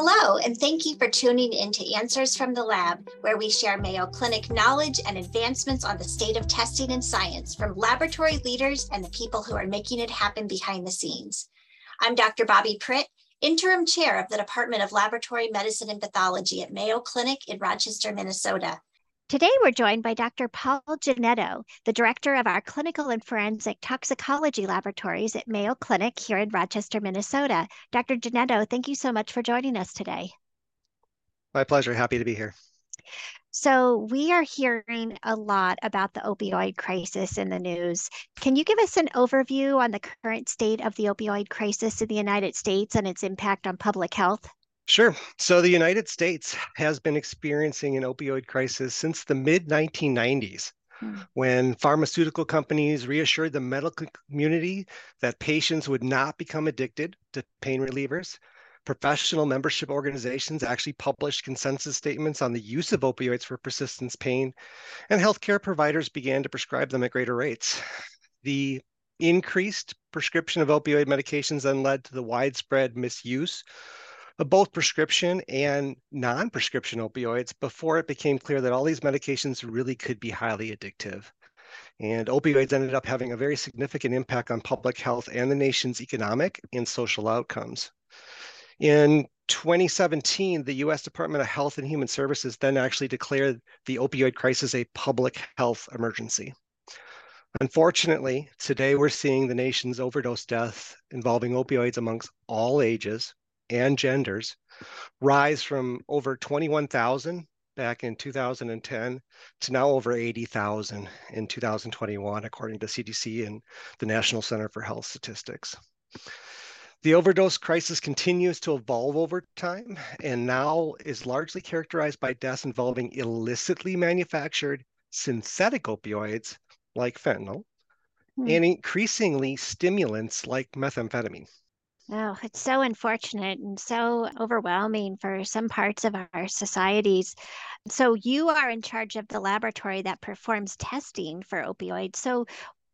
Hello, and thank you for tuning in to Answers from the Lab, where we share Mayo Clinic knowledge and advancements on the state of testing and science from laboratory leaders and the people who are making it happen behind the scenes. I'm Dr. Bobbi Pritt, interim chair of the Department of Laboratory Medicine and Pathology at Mayo Clinic in Rochester, Minnesota. Today, we're joined by Dr. Paul Jannetto, the director of our clinical and forensic toxicology laboratories at Mayo Clinic here in Rochester, Minnesota. Dr. Jannetto, thank you so much for joining us today. My pleasure. Happy to be here. So, we are hearing a lot about the opioid crisis in the news. Can you give us an overview on the current state of the opioid crisis in the United States and its impact on public health? Sure. So the United States has been experiencing an opioid crisis since the mid 1990s. Hmm. When pharmaceutical companies reassured the medical community that patients would not become addicted to pain relievers, professional membership organizations actually published consensus statements on the use of opioids for persistence pain, and healthcare providers began to prescribe them at greater rates. The increased prescription of opioid medications then led to the widespread misuse both prescription and non prescription opioids before it became clear that all these medications really could be highly addictive. And opioids ended up having a very significant impact on public health and the nation's economic and social outcomes. In 2017, the US Department of Health and Human Services then actually declared the opioid crisis a public health emergency. Unfortunately, today we're seeing the nation's overdose death involving opioids amongst all ages and genders rise from over 21,000 back in 2010 to now over 80,000 in 2021, according to CDC and the National Center for Health Statistics. The overdose crisis continues to evolve over time and now is largely characterized by deaths involving illicitly manufactured synthetic opioids like fentanyl hmm. and increasingly stimulants like methamphetamine. Oh, it's so unfortunate and so overwhelming for some parts of our societies. So, you are in charge of the laboratory that performs testing for opioids. So,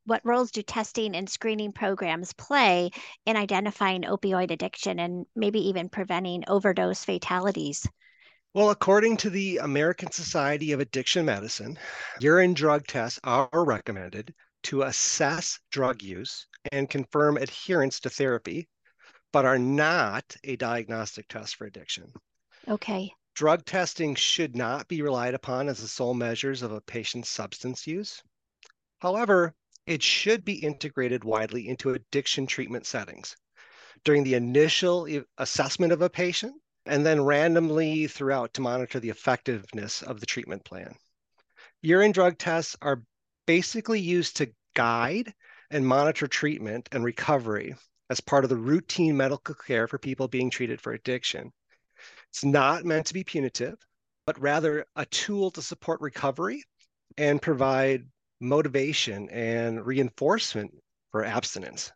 what roles do testing and screening programs play in identifying opioid addiction and maybe even preventing overdose fatalities? Well, according to the American Society of Addiction Medicine, urine drug tests are recommended to assess drug use and confirm adherence to therapy but are not a diagnostic test for addiction. Okay. Drug testing should not be relied upon as the sole measures of a patient's substance use. However, it should be integrated widely into addiction treatment settings during the initial assessment of a patient and then randomly throughout to monitor the effectiveness of the treatment plan. Urine drug tests are basically used to guide and monitor treatment and recovery as part of the routine medical care for people being treated for addiction. It's not meant to be punitive, but rather a tool to support recovery and provide motivation and reinforcement for abstinence.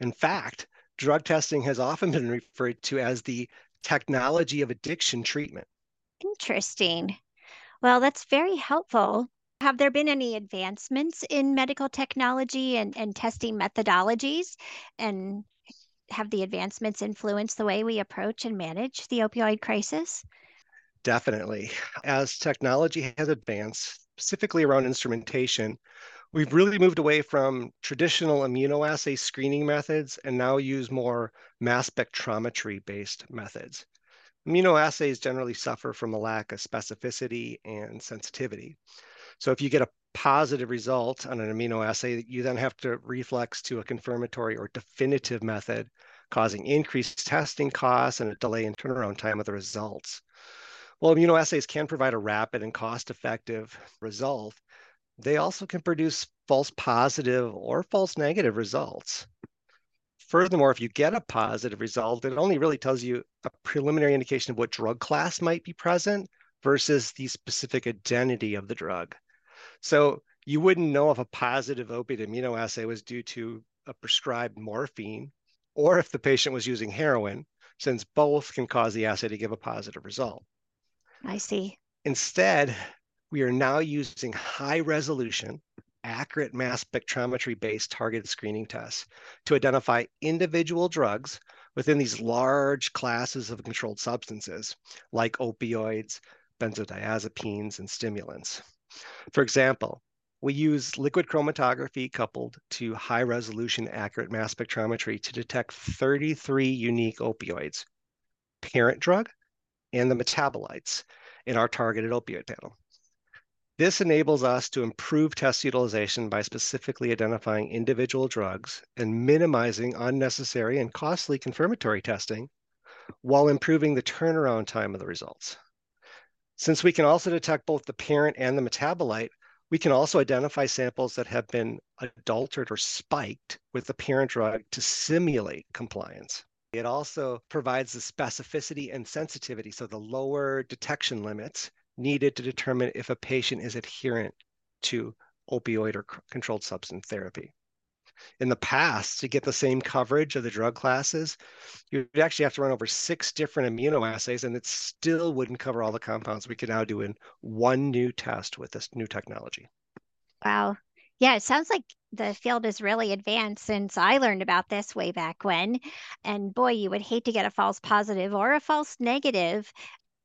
In fact, drug testing has often been referred to as the technology of addiction treatment. Interesting. Well, that's very helpful. Have there been any advancements in medical technology and, and testing methodologies? And have the advancements influenced the way we approach and manage the opioid crisis? Definitely. As technology has advanced, specifically around instrumentation, we've really moved away from traditional immunoassay screening methods and now use more mass spectrometry based methods. Immunoassays generally suffer from a lack of specificity and sensitivity. So if you get a positive result on an immunoassay, you then have to reflex to a confirmatory or definitive method, causing increased testing costs and a delay in turnaround time of the results. While immunoassays can provide a rapid and cost-effective result, they also can produce false positive or false negative results. Furthermore, if you get a positive result, it only really tells you a preliminary indication of what drug class might be present versus the specific identity of the drug. So you wouldn't know if a positive opiate immunoassay was due to a prescribed morphine or if the patient was using heroin, since both can cause the assay to give a positive result. I see. Instead, we are now using high resolution, accurate mass spectrometry based targeted screening tests to identify individual drugs within these large classes of controlled substances like opioids, benzodiazepines, and stimulants. For example, we use liquid chromatography coupled to high resolution accurate mass spectrometry to detect 33 unique opioids, parent drug, and the metabolites in our targeted opioid panel. This enables us to improve test utilization by specifically identifying individual drugs and minimizing unnecessary and costly confirmatory testing while improving the turnaround time of the results. Since we can also detect both the parent and the metabolite, we can also identify samples that have been adulterated or spiked with the parent drug to simulate compliance. It also provides the specificity and sensitivity, so the lower detection limits needed to determine if a patient is adherent to opioid or controlled substance therapy. In the past, to get the same coverage of the drug classes, you'd actually have to run over six different immunoassays, and it still wouldn't cover all the compounds we can now do in one new test with this new technology. Wow. Yeah, it sounds like the field is really advanced since I learned about this way back when. And boy, you would hate to get a false positive or a false negative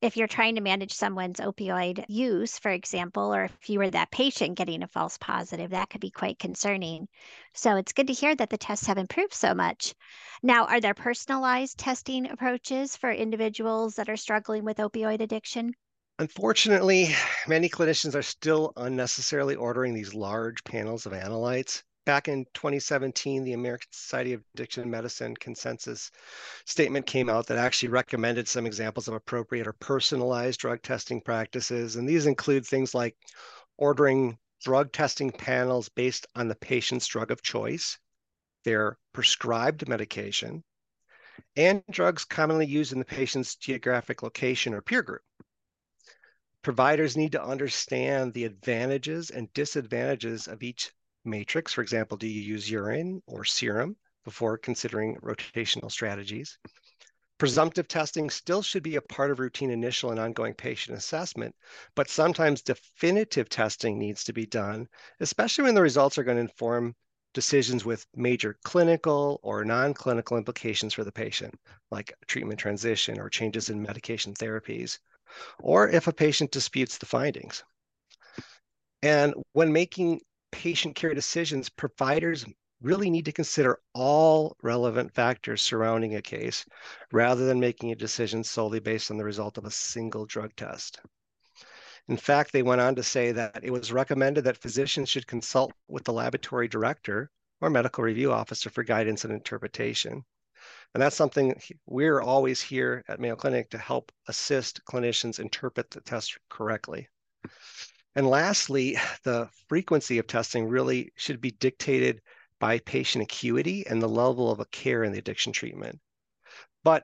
if you're trying to manage someone's opioid use, for example, or if you were that patient getting a false positive, that could be quite concerning. So it's good to hear that the tests have improved so much. Now, are there personalized testing approaches for individuals that are struggling with opioid addiction? Unfortunately, many clinicians are still unnecessarily ordering these large panels of analytes back in 2017, the American Society of Addiction Medicine consensus statement came out that actually recommended some examples of appropriate or personalized drug testing practices. And these include things like ordering drug testing panels based on the patient's drug of choice, their prescribed medication, and drugs commonly used in the patient's geographic location or peer group. Providers need to understand the advantages and disadvantages of each matrix. For example, do you use urine or serum before considering rotational strategies? Presumptive testing still should be a part of routine initial and ongoing patient assessment, but sometimes definitive testing needs to be done, especially when the results are going to inform decisions with major clinical or non-clinical implications for the patient, like treatment transition or changes in medication therapies, or if a patient disputes the findings. And when making patient care decisions, providers really need to consider all relevant factors surrounding a case rather than making a decision solely based on the result of a single drug test. In fact, they went on to say that it was recommended that physicians should consult with the laboratory director or medical review officer for guidance and interpretation. And that's something we're always here at Mayo Clinic to help assist clinicians interpret the test correctly. And lastly, the frequency of testing really should be dictated by patient acuity and the level of care in the addiction treatment. But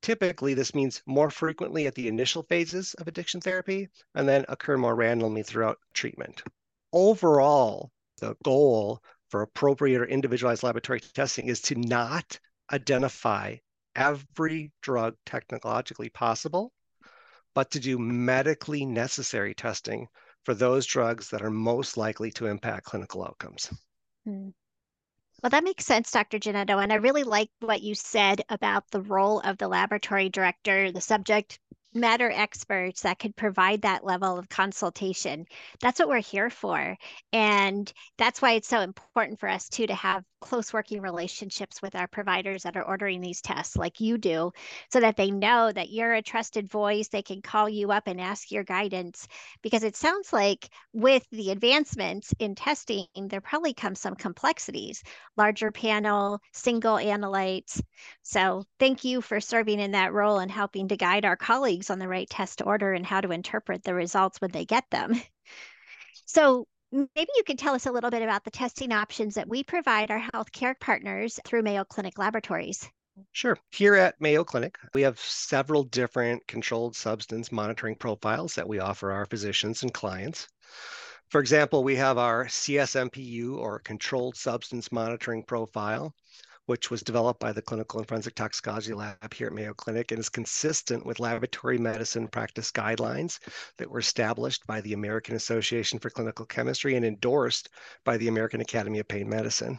typically, this means more frequently at the initial phases of addiction therapy and then occur more randomly throughout treatment. Overall, the goal for appropriate or individualized laboratory testing is to not identify every drug technologically possible, but to do medically necessary testing for those drugs that are most likely to impact clinical outcomes. Hmm. Well, that makes sense, Dr. Jannetto. And I really like what you said about the role of the laboratory director, the subject matter experts that could provide that level of consultation. That's what we're here for. And that's why it's so important for us too to have close working relationships with our providers that are ordering these tests like you do so that they know that you're a trusted voice they can call you up and ask your guidance because it sounds like with the advancements in testing there probably comes some complexities larger panel single analytes so thank you for serving in that role and helping to guide our colleagues on the right test order and how to interpret the results when they get them so Maybe you can tell us a little bit about the testing options that we provide our healthcare partners through Mayo Clinic Laboratories. Sure. Here at Mayo Clinic, we have several different controlled substance monitoring profiles that we offer our physicians and clients. For example, we have our CSMPU or controlled substance monitoring profile, which was developed by the Clinical and Forensic Toxicology Lab here at Mayo Clinic and is consistent with laboratory medicine practice guidelines that were established by the American Association for Clinical Chemistry and endorsed by the American Academy of Pain Medicine.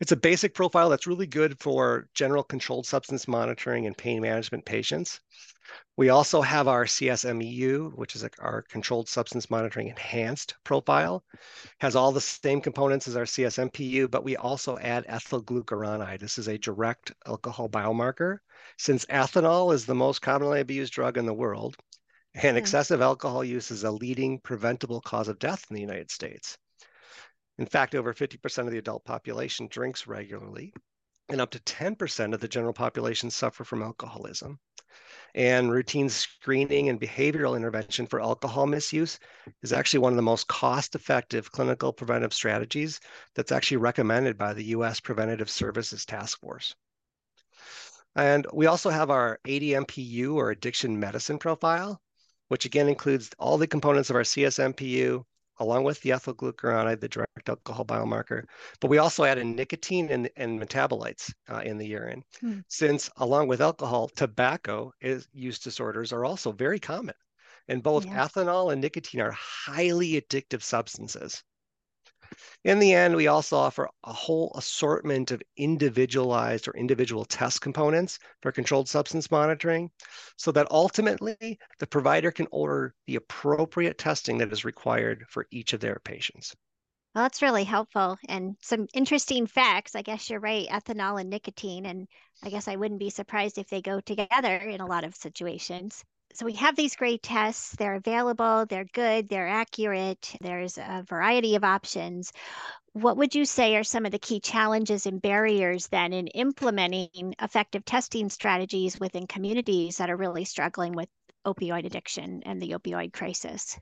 It's a basic profile that's really good for general controlled substance monitoring and pain management patients. We also have our CSMEU, which is our controlled substance monitoring enhanced profile. Has all the same components as our CSMPU, but we also add ethyl glucuronide. This is a direct alcohol biomarker. Since ethanol is the most commonly abused drug in the world, and hmm. excessive alcohol use is a leading preventable cause of death in the United States. In fact, over 50% of the adult population drinks regularly, and up to 10% of the general population suffer from alcoholism. And routine screening and behavioral intervention for alcohol misuse is actually one of the most cost effective clinical preventive strategies that's actually recommended by the US Preventative Services Task Force. And we also have our ADMPU or addiction medicine profile, which again includes all the components of our CSMPU, along with the ethyl glucuronide, the direct alcohol biomarker. But we also added nicotine and, and metabolites uh, in the urine, hmm. since along with alcohol, tobacco is, use disorders are also very common. And both yeah. ethanol and nicotine are highly addictive substances. In the end, we also offer a whole assortment of individualized or individual test components for controlled substance monitoring so that ultimately the provider can order the appropriate testing that is required for each of their patients. Well, that's really helpful and some interesting facts. I guess you're right, ethanol and nicotine. And I guess I wouldn't be surprised if they go together in a lot of situations so we have these great tests. They're available, they're good, they're accurate. There's a variety of options. What would you say are some of the key challenges and barriers then in implementing effective testing strategies within communities that are really struggling with opioid addiction and the opioid crisis?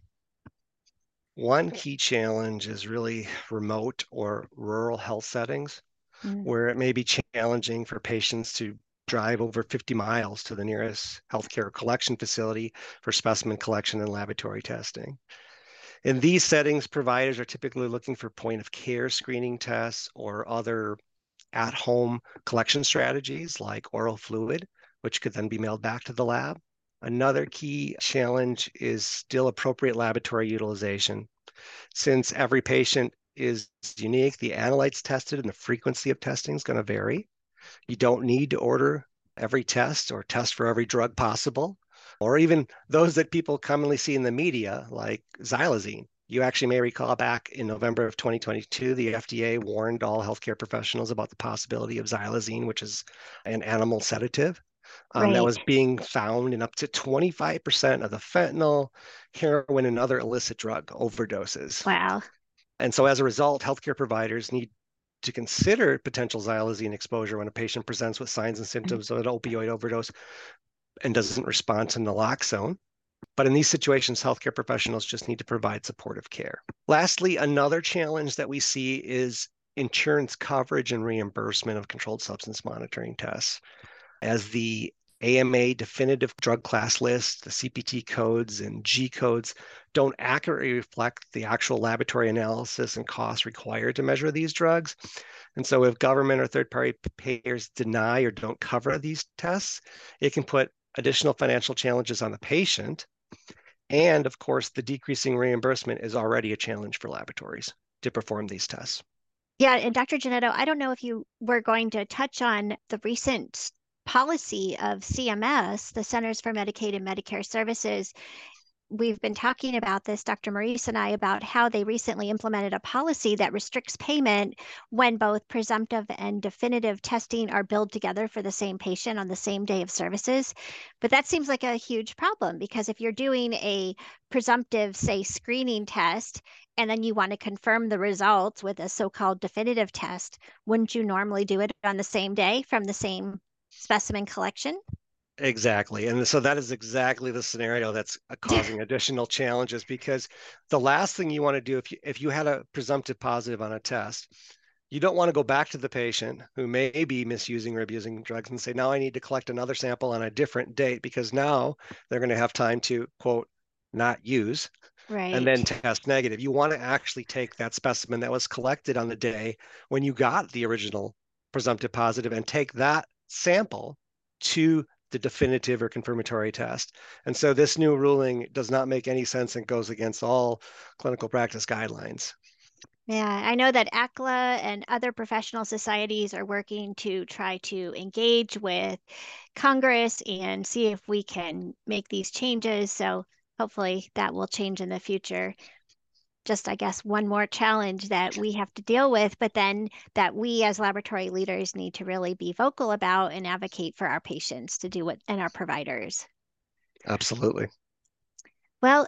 One key challenge is really remote or rural health settings mm. where it may be challenging for patients to drive over 50 miles to the nearest healthcare collection facility for specimen collection and laboratory testing. In these settings, providers are typically looking for point of care screening tests or other at home collection strategies like oral fluid, which could then be mailed back to the lab. Another key challenge is still appropriate laboratory utilization. Since every patient is unique, the analytes tested and the frequency of testing is going to vary. You don't need to order every test or test for every drug possible, or even those that people commonly see in the media, like xylazine. You actually may recall back in November of 2022, the FDA warned all healthcare professionals about the possibility of xylazine, which is an animal sedative. Um, right. That was being found in up to 25% of the fentanyl, heroin, and other illicit drug overdoses. Wow. And so as a result, healthcare providers need to consider potential xylazine exposure when a patient presents with signs and mm. symptoms of an opioid overdose and doesn't respond to naloxone. But in these situations, healthcare professionals just need to provide supportive care. Lastly, another challenge that we see is insurance coverage and reimbursement of controlled substance monitoring tests. As the AMA definitive drug class list, the CPT codes and G codes don't accurately reflect the actual laboratory analysis and costs required to measure these drugs. And so if government or third party payers deny or don't cover these tests, it can put additional financial challenges on the patient. And of course, the decreasing reimbursement is already a challenge for laboratories to perform these tests. Yeah, and Dr. Jannetto, I don't know if you were going to touch on the recent policy of CMS, the Centers for Medicaid and Medicare Services, we've been talking about this, Dr. Maurice and I, about how they recently implemented a policy that restricts payment when both presumptive and definitive testing are billed together for the same patient on the same day of services. But that seems like a huge problem because if you're doing a presumptive, say, screening test, and then you want to confirm the results with a so called definitive test, wouldn't you normally do it on the same day from the same specimen collection. Exactly. And so that is exactly the scenario that's causing additional challenges because the last thing you want to do if you if you had a presumptive positive on a test, you don't want to go back to the patient who may be misusing or abusing drugs and say, now I need to collect another sample on a different date because now they're going to have time to quote not use right. and then test negative. You want to actually take that specimen that was collected on the day when you got the original presumptive positive and take that sample to the definitive or confirmatory test. And so this new ruling does not make any sense and goes against all clinical practice guidelines. Yeah, I know that ACLA and other professional societies are working to try to engage with Congress and see if we can make these changes. So hopefully that will change in the future. Just, I guess, one more challenge that we have to deal with, but then that we as laboratory leaders need to really be vocal about and advocate for our patients to do what and our providers. Absolutely. Well,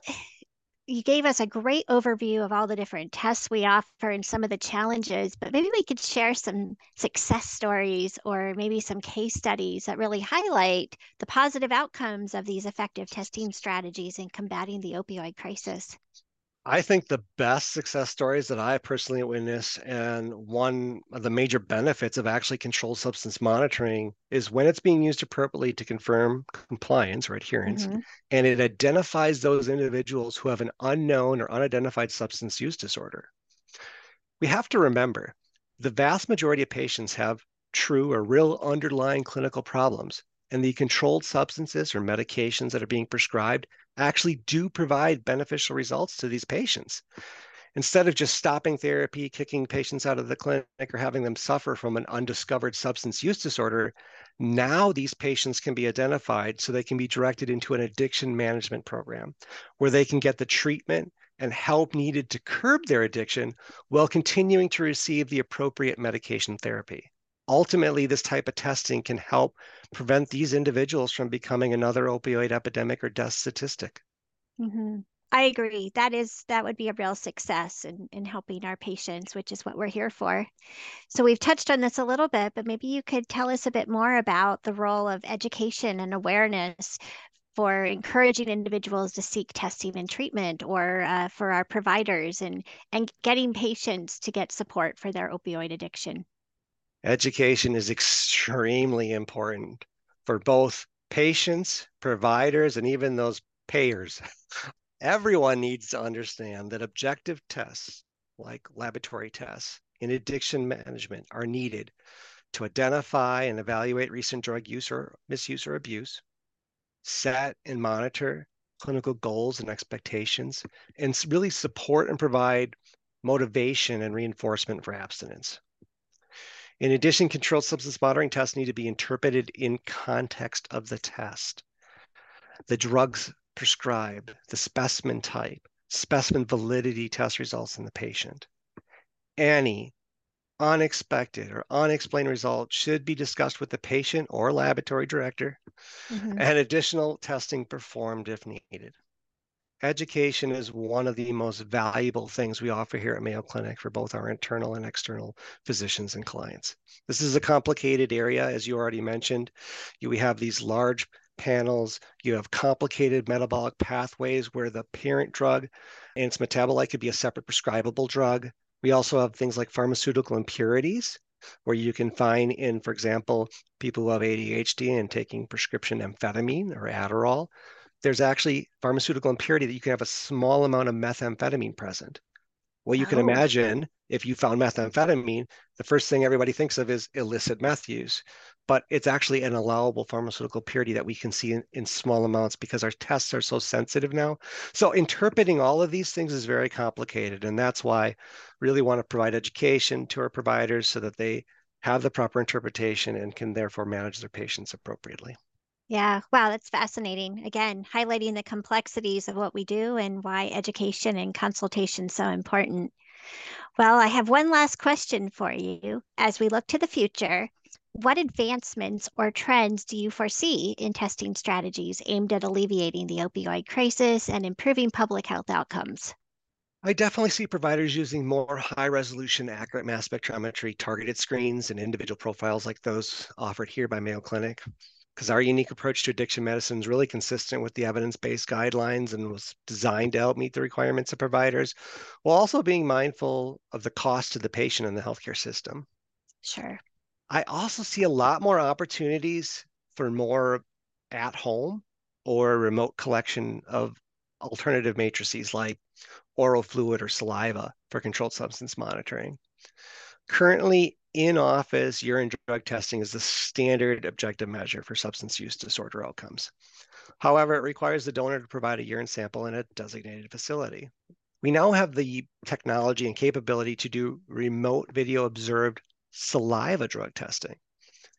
you gave us a great overview of all the different tests we offer and some of the challenges, but maybe we could share some success stories or maybe some case studies that really highlight the positive outcomes of these effective testing strategies in combating the opioid crisis. I think the best success stories that I personally witnessed, and one of the major benefits of actually controlled substance monitoring is when it's being used appropriately to confirm compliance or adherence, mm-hmm. and it identifies those individuals who have an unknown or unidentified substance use disorder. We have to remember the vast majority of patients have true or real underlying clinical problems, and the controlled substances or medications that are being prescribed actually do provide beneficial results to these patients. Instead of just stopping therapy, kicking patients out of the clinic, or having them suffer from an undiscovered substance use disorder, now these patients can be identified so they can be directed into an addiction management program where they can get the treatment and help needed to curb their addiction while continuing to receive the appropriate medication therapy ultimately this type of testing can help prevent these individuals from becoming another opioid epidemic or death statistic. Mm-hmm. i agree. That is that would be a real success in, in helping our patients which is what we're here for. So we've touched on this a little bit but maybe you could tell us a bit more about the role of education and awareness for encouraging individuals to seek testing and treatment or uh, for our providers and and getting patients to get support for their opioid addiction Education is extremely important for both patients, providers, and even those payers. Everyone needs to understand that objective tests, like laboratory tests in addiction management, are needed to identify and evaluate recent drug use or misuse or abuse, set and monitor clinical goals and expectations, and really support and provide motivation and reinforcement for abstinence. In addition, controlled substance monitoring tests need to be interpreted in context of the test. The drugs prescribed, the specimen type, specimen validity test results in the patient. Any unexpected or unexplained result should be discussed with the patient or laboratory director mm-hmm. and additional testing performed if needed education is one of the most valuable things we offer here at Mayo Clinic for both our internal and external physicians and clients. This is a complicated area, as you already mentioned. We have these large panels, you have complicated metabolic pathways where the parent drug and its metabolite could be a separate prescribable drug. We also have things like pharmaceutical impurities, where you can find in, for example, people who have ADHD and taking prescription amphetamine or Adderall there's actually pharmaceutical impurity that you can have a small amount of methamphetamine present. Well, you oh. can imagine if you found methamphetamine, the first thing everybody thinks of is illicit meth use, but it's actually an allowable pharmaceutical purity that we can see in, in small amounts because our tests are so sensitive now. So interpreting all of these things is very complicated. And that's why really want to provide education to our providers so that they have the proper interpretation and can therefore manage their patients appropriately. Yeah, wow, that's fascinating. Again, highlighting the complexities of what we do and why education and consultation is so important. Well, I have one last question for you. As we look to the future, what advancements or trends do you foresee in testing strategies aimed at alleviating the opioid crisis and improving public health outcomes? I definitely see providers using more high resolution, accurate mass spectrometry targeted screens and individual profiles like those offered here by Mayo Clinic because our unique approach to addiction medicine is really consistent with the evidence-based guidelines and was designed to help meet the requirements of providers while also being mindful of the cost to the patient and the healthcare system. Sure. I also see a lot more opportunities for more at home or remote collection of alternative matrices like oral fluid or saliva for controlled substance monitoring. Currently, in office urine drug testing is the standard objective measure for substance use disorder outcomes. However, it requires the donor to provide a urine sample in a designated facility. We now have the technology and capability to do remote video observed saliva drug testing.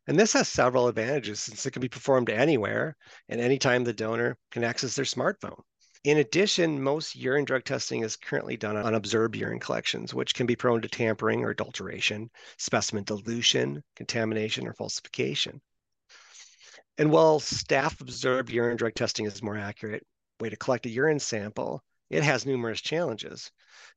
And this has several advantages since it can be performed anywhere and anytime the donor can access their smartphone. In addition, most urine drug testing is currently done on observed urine collections, which can be prone to tampering or adulteration, specimen dilution, contamination, or falsification. And while staff observed urine drug testing is more accurate way to collect a urine sample, it has numerous challenges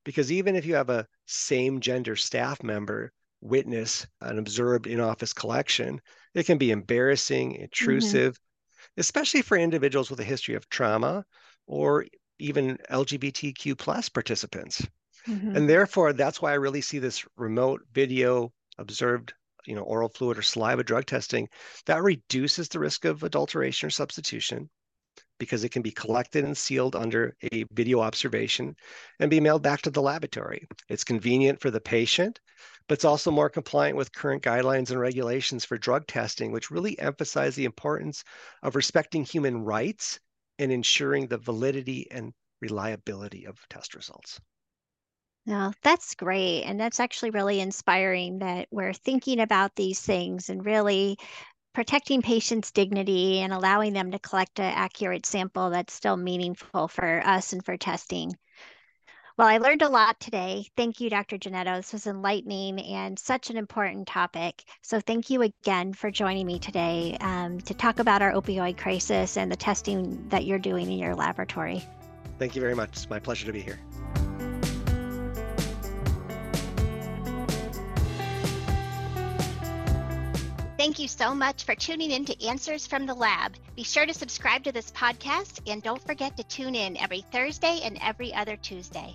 because even if you have a same gender staff member witness an observed in office collection, it can be embarrassing, mm-hmm. intrusive, mm-hmm. especially for individuals with a history of trauma or even LGBTQ plus participants. Mm-hmm. And therefore, that's why I really see this remote video observed, you know, oral fluid or saliva drug testing that reduces the risk of adulteration or substitution because it can be collected and sealed under a video observation and be mailed back to the laboratory. It's convenient for the patient, but it's also more compliant with current guidelines and regulations for drug testing, which really emphasize the importance of respecting human rights and ensuring the validity and reliability of test results. No, that's great. And that's actually really inspiring that we're thinking about these things and really protecting patients' dignity and allowing them to collect an accurate sample that's still meaningful for us and for testing. Well, I learned a lot today. Thank you, Dr. Jannetto. This was enlightening and such an important topic. So, thank you again for joining me today um, to talk about our opioid crisis and the testing that you're doing in your laboratory. Thank you very much. It's my pleasure to be here. Thank you so much for tuning in to Answers from the Lab. Be sure to subscribe to this podcast and don't forget to tune in every Thursday and every other Tuesday.